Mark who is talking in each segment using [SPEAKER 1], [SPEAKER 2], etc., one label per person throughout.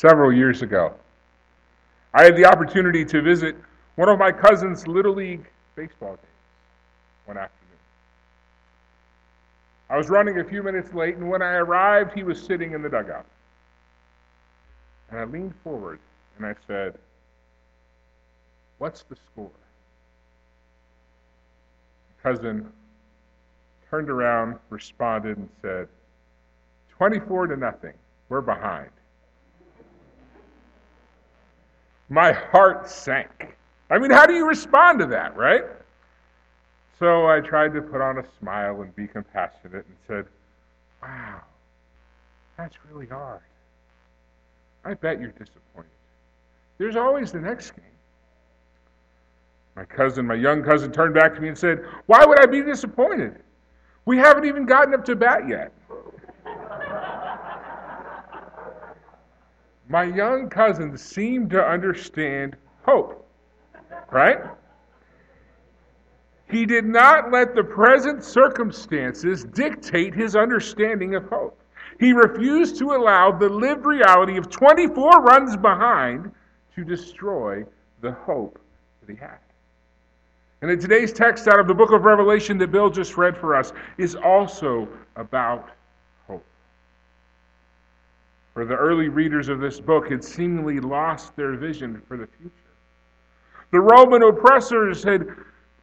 [SPEAKER 1] several years ago. I had the opportunity to visit one of my cousin's Little League baseball games one afternoon. I was running a few minutes late, and when I arrived, he was sitting in the dugout. And I leaned forward and I said, What's the score? My cousin turned around, responded, and said, 24 to nothing. We're behind. My heart sank. I mean, how do you respond to that, right? So I tried to put on a smile and be compassionate and said, Wow, that's really hard. I bet you're disappointed. There's always the next game. My cousin, my young cousin, turned back to me and said, Why would I be disappointed? We haven't even gotten up to bat yet. My young cousin seemed to understand hope, right? He did not let the present circumstances dictate his understanding of hope. He refused to allow the lived reality of 24 runs behind to destroy the hope that he had. And in today's text out of the book of Revelation that Bill just read for us is also about. For the early readers of this book had seemingly lost their vision for the future. The Roman oppressors had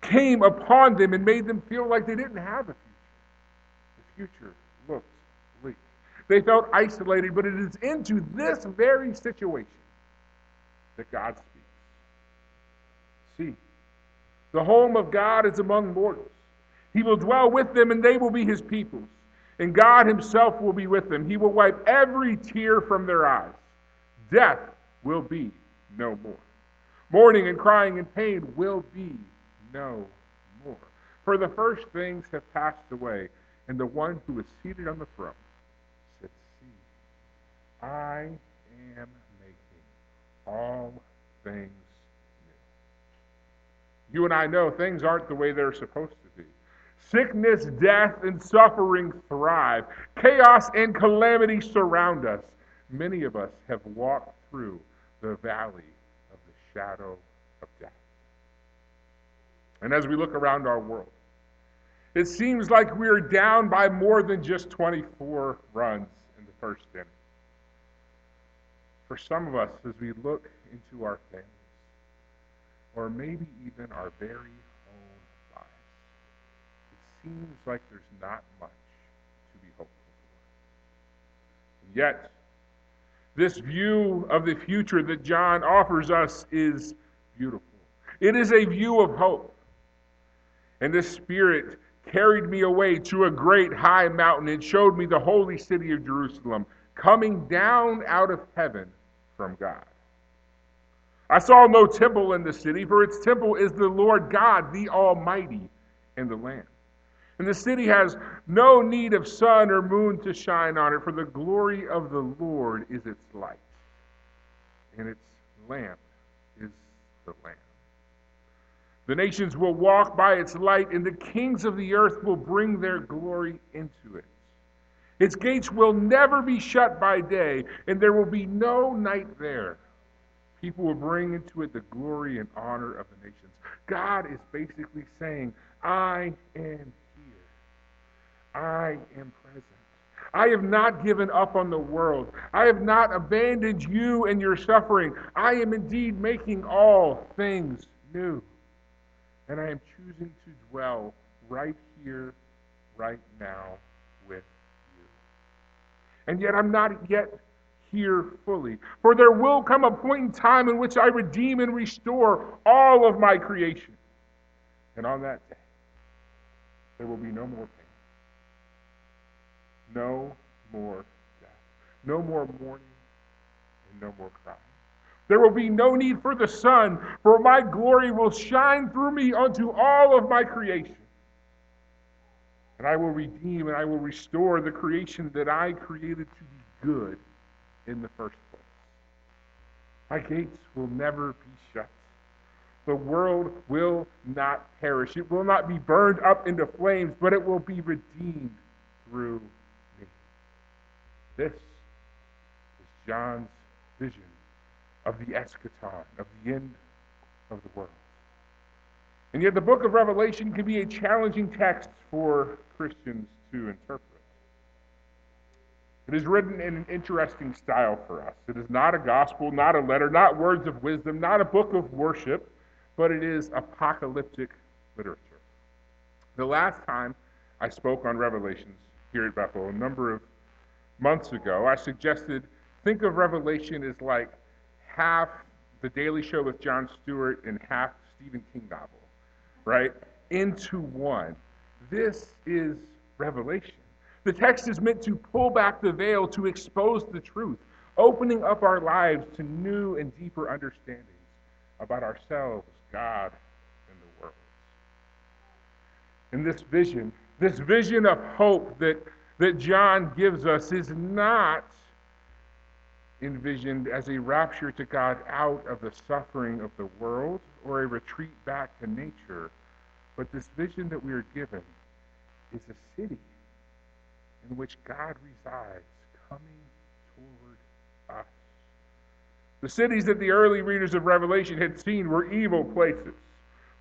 [SPEAKER 1] came upon them and made them feel like they didn't have a future. The future looked bleak. They felt isolated, but it is into this very situation that God speaks. See, the home of God is among mortals. He will dwell with them, and they will be his peoples. And God himself will be with them. He will wipe every tear from their eyes. Death will be no more. Mourning and crying and pain will be no more. For the first things have passed away, and the one who is seated on the throne said, See, I am making all things new. you and I know things aren't the way they're supposed to. Sickness, death, and suffering thrive. Chaos and calamity surround us. Many of us have walked through the valley of the shadow of death. And as we look around our world, it seems like we're down by more than just 24 runs in the first inning. For some of us, as we look into our families, or maybe even our very seems like there's not much to be hopeful for. Yet, this view of the future that John offers us is beautiful. It is a view of hope. And the Spirit carried me away to a great high mountain and showed me the holy city of Jerusalem coming down out of heaven from God. I saw no temple in the city, for its temple is the Lord God, the Almighty, and the Lamb. And the city has no need of sun or moon to shine on it, for the glory of the Lord is its light, and its lamp is the Lamb. The nations will walk by its light, and the kings of the earth will bring their glory into it. Its gates will never be shut by day, and there will be no night there. People will bring into it the glory and honor of the nations. God is basically saying, I am. I am present. I have not given up on the world. I have not abandoned you and your suffering. I am indeed making all things new. And I am choosing to dwell right here, right now with you. And yet I'm not yet here fully. For there will come a point in time in which I redeem and restore all of my creation. And on that day, there will be no more pain, no more death, no more mourning, and no more crying. There will be no need for the sun, for my glory will shine through me unto all of my creation. And I will redeem and I will restore the creation that I created to be good in the first place. My gates will never be shut. The world will not perish. It will not be burned up into flames, but it will be redeemed through. This is John's vision of the eschaton, of the end of the world. And yet, the book of Revelation can be a challenging text for Christians to interpret. It is written in an interesting style for us. It is not a gospel, not a letter, not words of wisdom, not a book of worship, but it is apocalyptic literature. The last time I spoke on Revelations here at Bethel, a number of months ago, I suggested think of Revelation as like half The Daily Show with Jon Stewart and half Stephen King novel, right? Into one. This is Revelation. The text is meant to pull back the veil to expose the truth, opening up our lives to new and deeper understandings about ourselves, God, and the world. And this vision, this vision of hope that, that John gives us, is not envisioned as a rapture to God out of the suffering of the world or a retreat back to nature. But this vision that we are given is a city in which God resides, coming toward us. The cities that the early readers of Revelation had seen were evil places,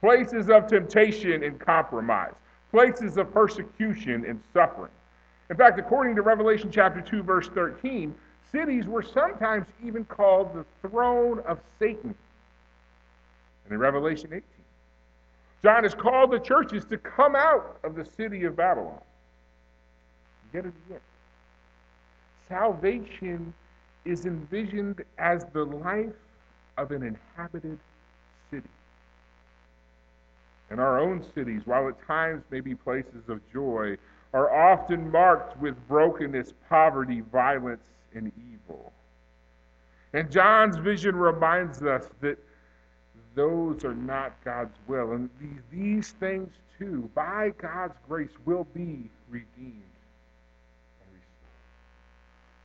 [SPEAKER 1] places of temptation and compromise, places of persecution and suffering. In fact, according to Revelation chapter 2, verse 13, cities were sometimes even called the throne of Satan. And in Revelation 18, John has called the churches to come out of the city of Babylon. Get it again. Salvation is envisioned as the life of an inhabited city. And our own cities, while at times may be places of joy, are often marked with brokenness, poverty, violence, and evil. And John's vision reminds us that those are not God's will. And these, things, too, by God's grace, will be redeemed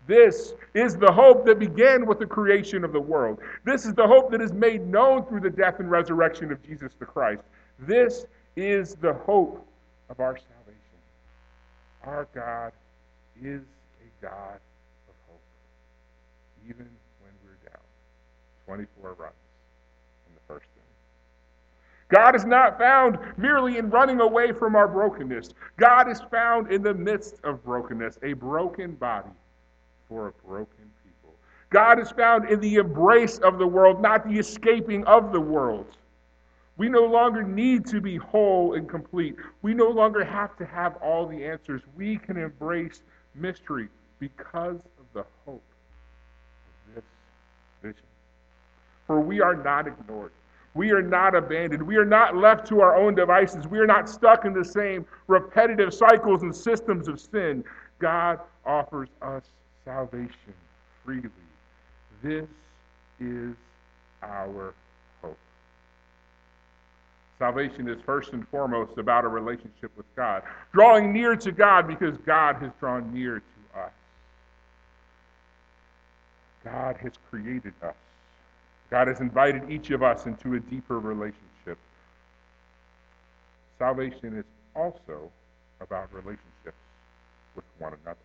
[SPEAKER 1] this is the hope that began with the creation of the world. This is the hope that is made known through the death and resurrection of Jesus the Christ. This is the hope of our salvation. Our God is a God of hope, even when we're down. 24 runs in the first inning. God is not found merely in running away from our brokenness. God is found in the midst of brokenness, a broken body for a broken people. God is found in the embrace of the world, not the escaping of the world. We no longer need to be whole and complete. We no longer have to have all the answers. We can embrace mystery because of the hope of this vision. For we are not ignored. We are not abandoned. We are not left to our own devices. We are not stuck in the same repetitive cycles and systems of sin. God offers us salvation freely. This is our. Salvation is first and foremost about a relationship with God, drawing near to God because God has drawn near to us. God has created us. God has invited each of us into a deeper relationship. Salvation is also about relationships with one another.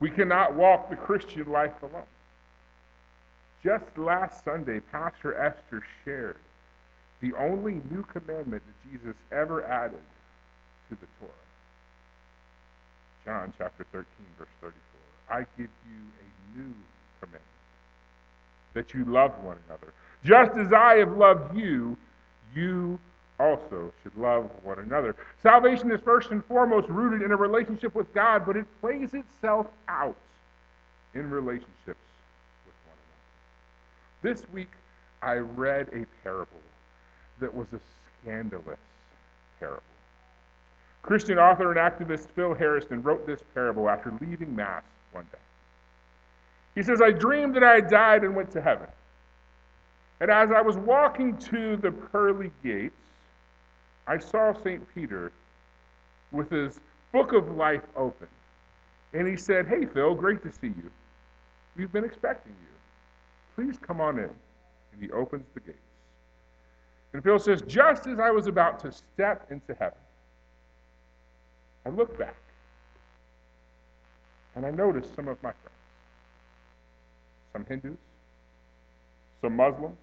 [SPEAKER 1] We cannot walk the Christian life alone. Just last Sunday, Pastor Esther shared the only new commandment that Jesus ever added to the Torah. John chapter 13, verse 34. I give you a new commandment that you love one another. Just as I have loved you, you also should love one another. Salvation is first and foremost rooted in a relationship with God, but it plays itself out in relationships with one another. This week, I read a parable that was a scandalous parable. Christian author and activist Phil Harrison wrote this parable after leaving Mass one day. He says, I dreamed that I died and went to heaven. And as I was walking to the pearly gates, I saw St. Peter with his book of life open. And he said, Hey, Phil, great to see you. We've been expecting you. Please come on in. And he opens the gates. And Phil says, Just as I was about to step into heaven, I looked back and I noticed some of my friends, some Hindus, some Muslims,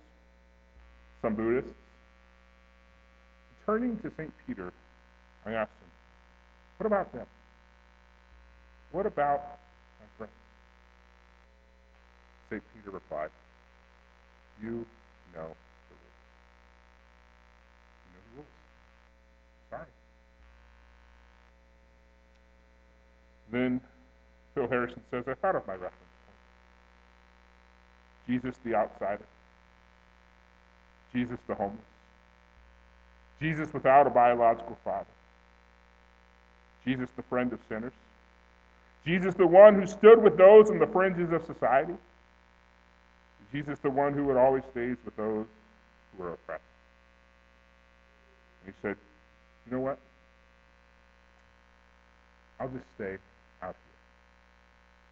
[SPEAKER 1] some Buddhists. Turning to St. Peter, I asked him, What about them? What about my friends? St. Peter replied, You know the rules. You know the rules. Sorry. Then Phil Harrison says, I thought of my reference point. Jesus the outsider. Jesus the homeless. Jesus without a biological father. Jesus the friend of sinners. Jesus the one who stood with those on the fringes of society. Jesus the one who would always stays with those who are oppressed. And he said, You know what? I'll just stay out here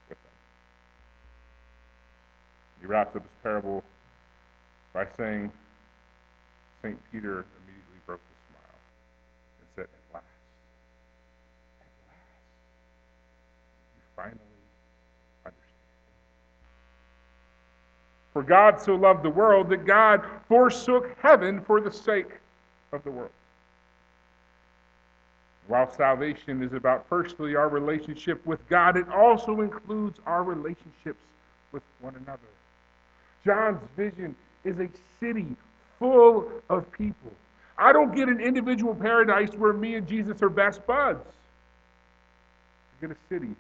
[SPEAKER 1] with them. He wraps up his parable by saying, St. Peter immediately broke the smile and said, At last, at last, you finally understand. For God so loved the world that God forsook heaven for the sake of the world. While salvation is about firstly our relationship with God, it also includes our relationships with one another. John's vision is a city full of people. I don't get an individual paradise where me and Jesus are best buds. I get a city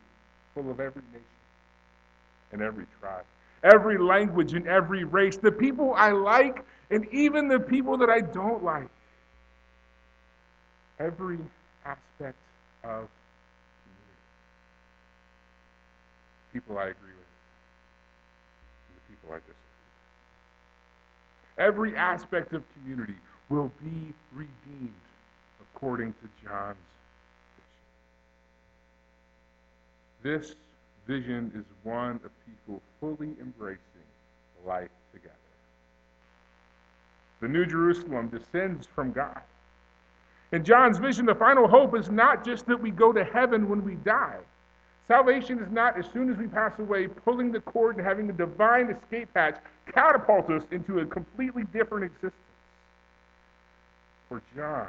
[SPEAKER 1] full of every nation and every tribe, every language and every race, the people I like and even the people that I don't like. Every aspect of. People I agree with, and the people I disagree with. Every aspect of community will be redeemed according to John's vision. This vision is one of people fully embracing life together. The New Jerusalem descends from God. In John's vision, the final hope is not just that we go to heaven when we die. Salvation is not, as soon as we pass away, pulling the cord and having a divine escape hatch catapult us into a completely different existence. For John,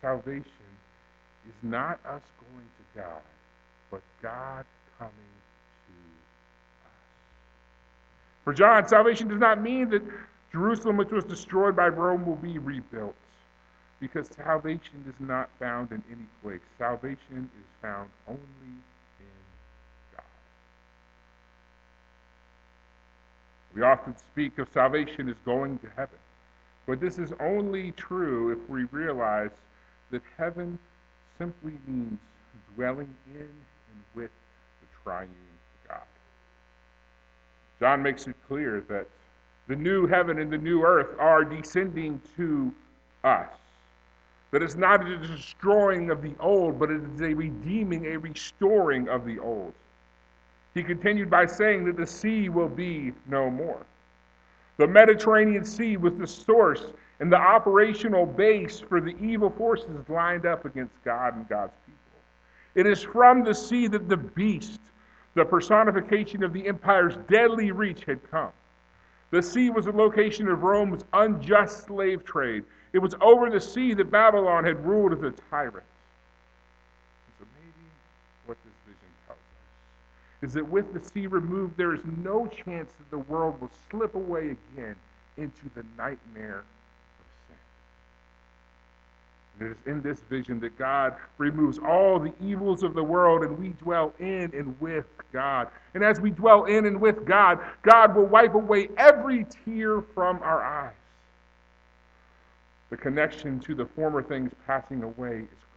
[SPEAKER 1] salvation is not us going to God, but God coming to us. For John, salvation does not mean that Jerusalem, which was destroyed by Rome, will be rebuilt. Because salvation is not found in any place. Salvation is found only in God. We often speak of salvation as going to heaven. But this is only true if we realize that heaven simply means dwelling in and with the triune God. John makes it clear that the new heaven and the new earth are descending to us. That it's not a destroying of the old, but it is a redeeming, a restoring of the old. He continued by saying that the sea will be no more. The Mediterranean Sea was the source and the operational base for the evil forces lined up against God and God's people. It is from the sea that the beast, the personification of the empire's deadly reach, had come. The sea was the location of Rome's unjust slave trade it was over the sea that Babylon had ruled as a tyrant. So maybe what this vision tells us is that with the sea removed, there is no chance that the world will slip away again into the nightmare of sin. It is in this vision that God removes all the evils of the world and we dwell in and with God. And as we dwell in and with God, God will wipe away every tear from our eyes. The connection to the former things passing away is.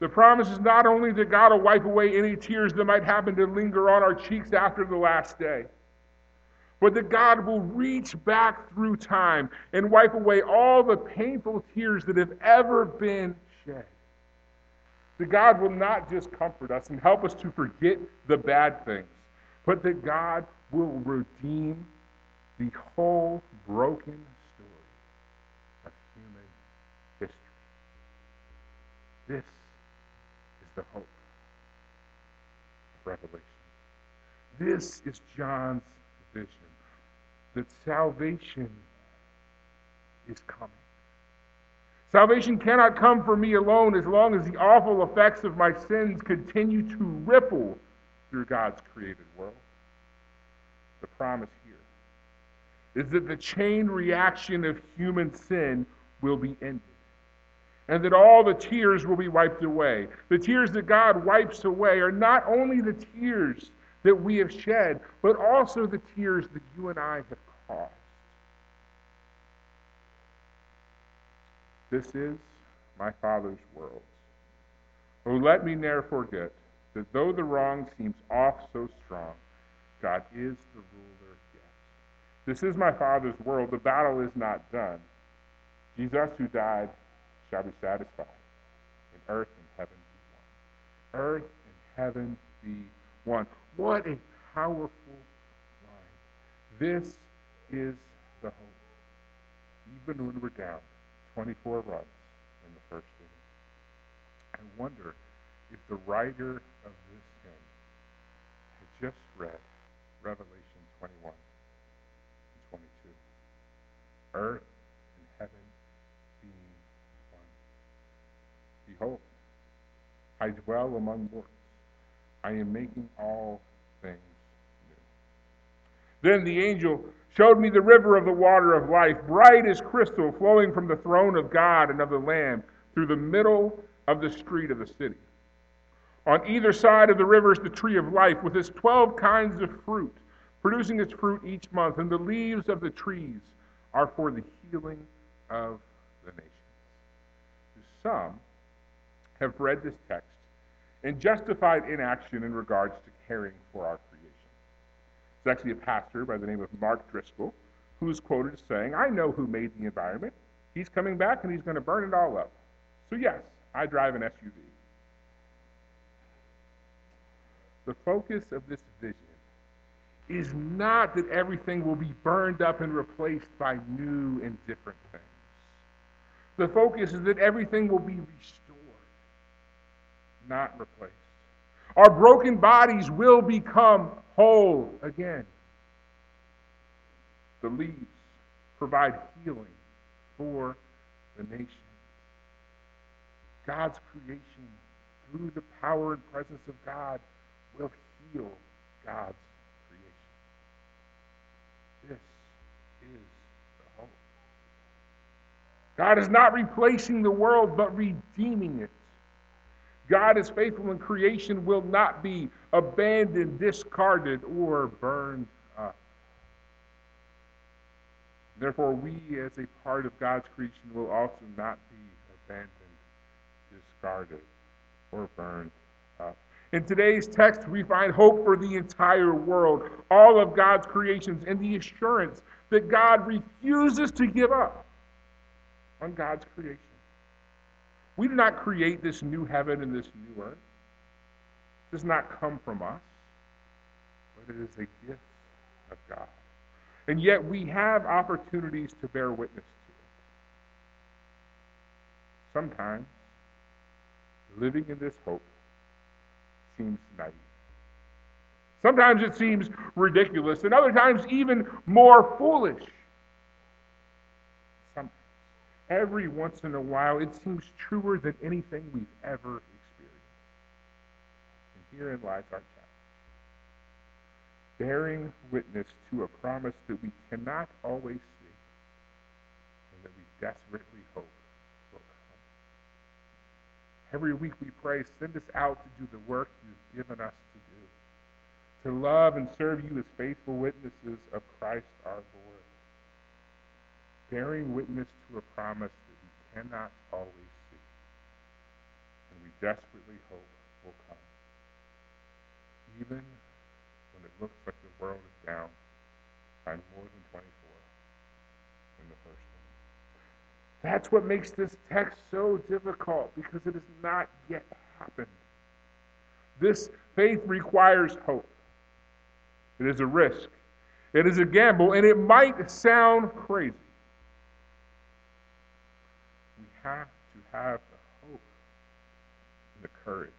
[SPEAKER 1] The promise is not only that God will wipe away any tears that might happen to linger on our cheeks after the last day, but that God will reach back through time and wipe away all the painful tears that have ever been shed. That God will not just comfort us and help us to forget the bad things, but that God will redeem the whole broken story of human history. This is the hope of Revelation. This is John's vision. that salvation is coming. Salvation cannot come for me alone as long as the awful effects of my sins continue to ripple through God's created world. The promise here is that the chain reaction of human sin will be ended and that all the tears will be wiped away. The tears that God wipes away are not only the tears that we have shed, but also the tears that you and I have caused. This is my Father's world. Oh, let me ne'er forget that though the wrong seems oft so strong, God is the ruler yet. This is my Father's world. The battle is not done. Jesus, who died, shall be satisfied. And earth and heaven be one. Earth and heaven be one. What a powerful line. This is the hope. Even when we're down 24 runs in the first inning. I wonder if the writer of this hymn had just read Revelation 21 and 22. Earth and heaven being one. Behold, I dwell among mortals. I am making all things new. Then the angel showed me the river of the water of life, bright as crystal, flowing from the throne of God and of the Lamb through the middle of the street of the city. On either side of the river is the tree of life with its 12 kinds of fruit, producing its fruit each month, and the leaves of the trees are for the healing of the nations. Some have read this text and justified inaction in regards to caring for our creation. it's actually a pastor by the name of Mark Driscoll who's quoted as saying, I know who made the environment. He's coming back and he's going to burn it all up. So, yes, I drive an SUV. The focus of this vision is not that everything will be burned up and replaced by new and different things. The focus is that everything will be restored, not replaced. Our broken bodies will become whole again. The leaves provide healing for the nation. God's creation, through the power and presence of God, will heal God's creation. This is the hope. God is not replacing the world, but redeeming it. God is faithful and creation will not be abandoned, discarded, or burned up. Therefore, we, as a part of God's creation, will also not be abandoned, discarded, or burned up. In today's text, we find hope for the entire world, all of God's creations, and the assurance that God refuses to give up on God's creation. We did not create this new heaven and this new earth. It does not come from us, but it is a gift of God. And yet we have opportunities to bear witness to it. Sometimes living in this hope seems naive. Sometimes it seems ridiculous, and other times even more foolish. Every once in a while, it seems truer than anything we've ever experienced. And herein lies our challenge bearing witness to a promise that we cannot always see and that we desperately hope will come. Every week we pray, send us out to do the work you've given us to do, to love and serve you as faithful witnesses of Christ our Lord bearing witness to a promise that we cannot always see, and we desperately hope will come, even when it looks like the world is down by more than 24 in the first one. That's what makes this text so difficult because it has not yet happened. This faith requires hope. It is a risk. It is a gamble, and it might sound crazy have to have the hope and the courage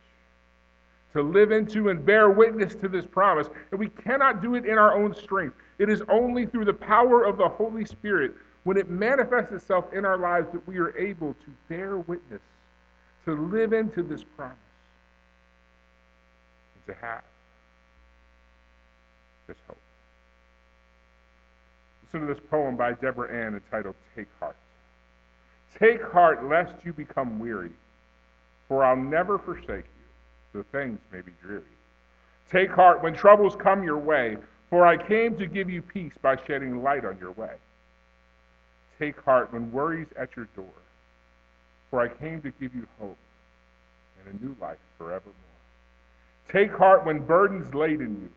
[SPEAKER 1] to live into and bear witness to this promise. And we cannot do it in our own strength. It is only through the power of the Holy Spirit, when it manifests itself in our lives, that we are able to bear witness, to live into this promise, and to have this hope. Listen to this poem by Deborah Ann entitled Take Heart. Take heart lest you become weary, for I'll never forsake you, though things may be dreary. Take heart when troubles come your way, for I came to give you peace by shedding light on your way. Take heart when worries at your door, for I came to give you hope and a new life forevermore. Take heart when burdens laden you,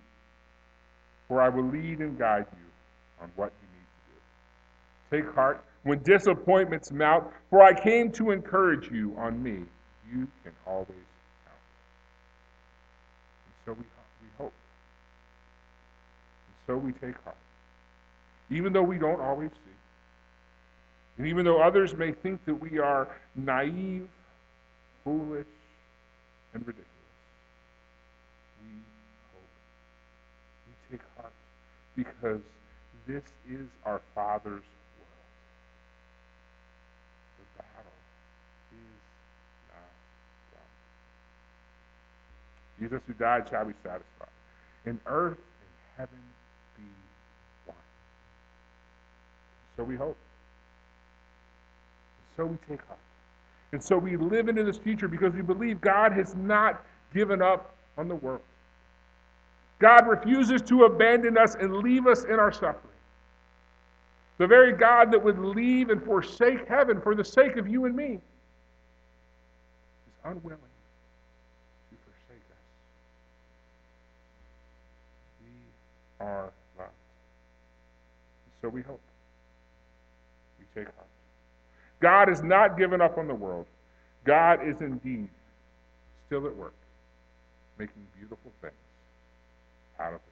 [SPEAKER 1] for I will lead and guide you on what you need to do. Take heart when disappointments mount, for I came to encourage you on me. You can always count. And so we, we hope. And so we take heart. Even though we don't always see. And even though others may think that we are naive, foolish, and ridiculous, we hope. We take heart because this is our Father's Jesus who died shall be satisfied. In earth and heaven be one. So we hope. So we take heart. And so we live into this future because we believe God has not given up on the world. God refuses to abandon us and leave us in our suffering. The very God that would leave and forsake heaven for the sake of you and me is unwilling are loved. So we hope. We take heart. God has not given up on the world. God is indeed still at work, making beautiful things out of. Beautiful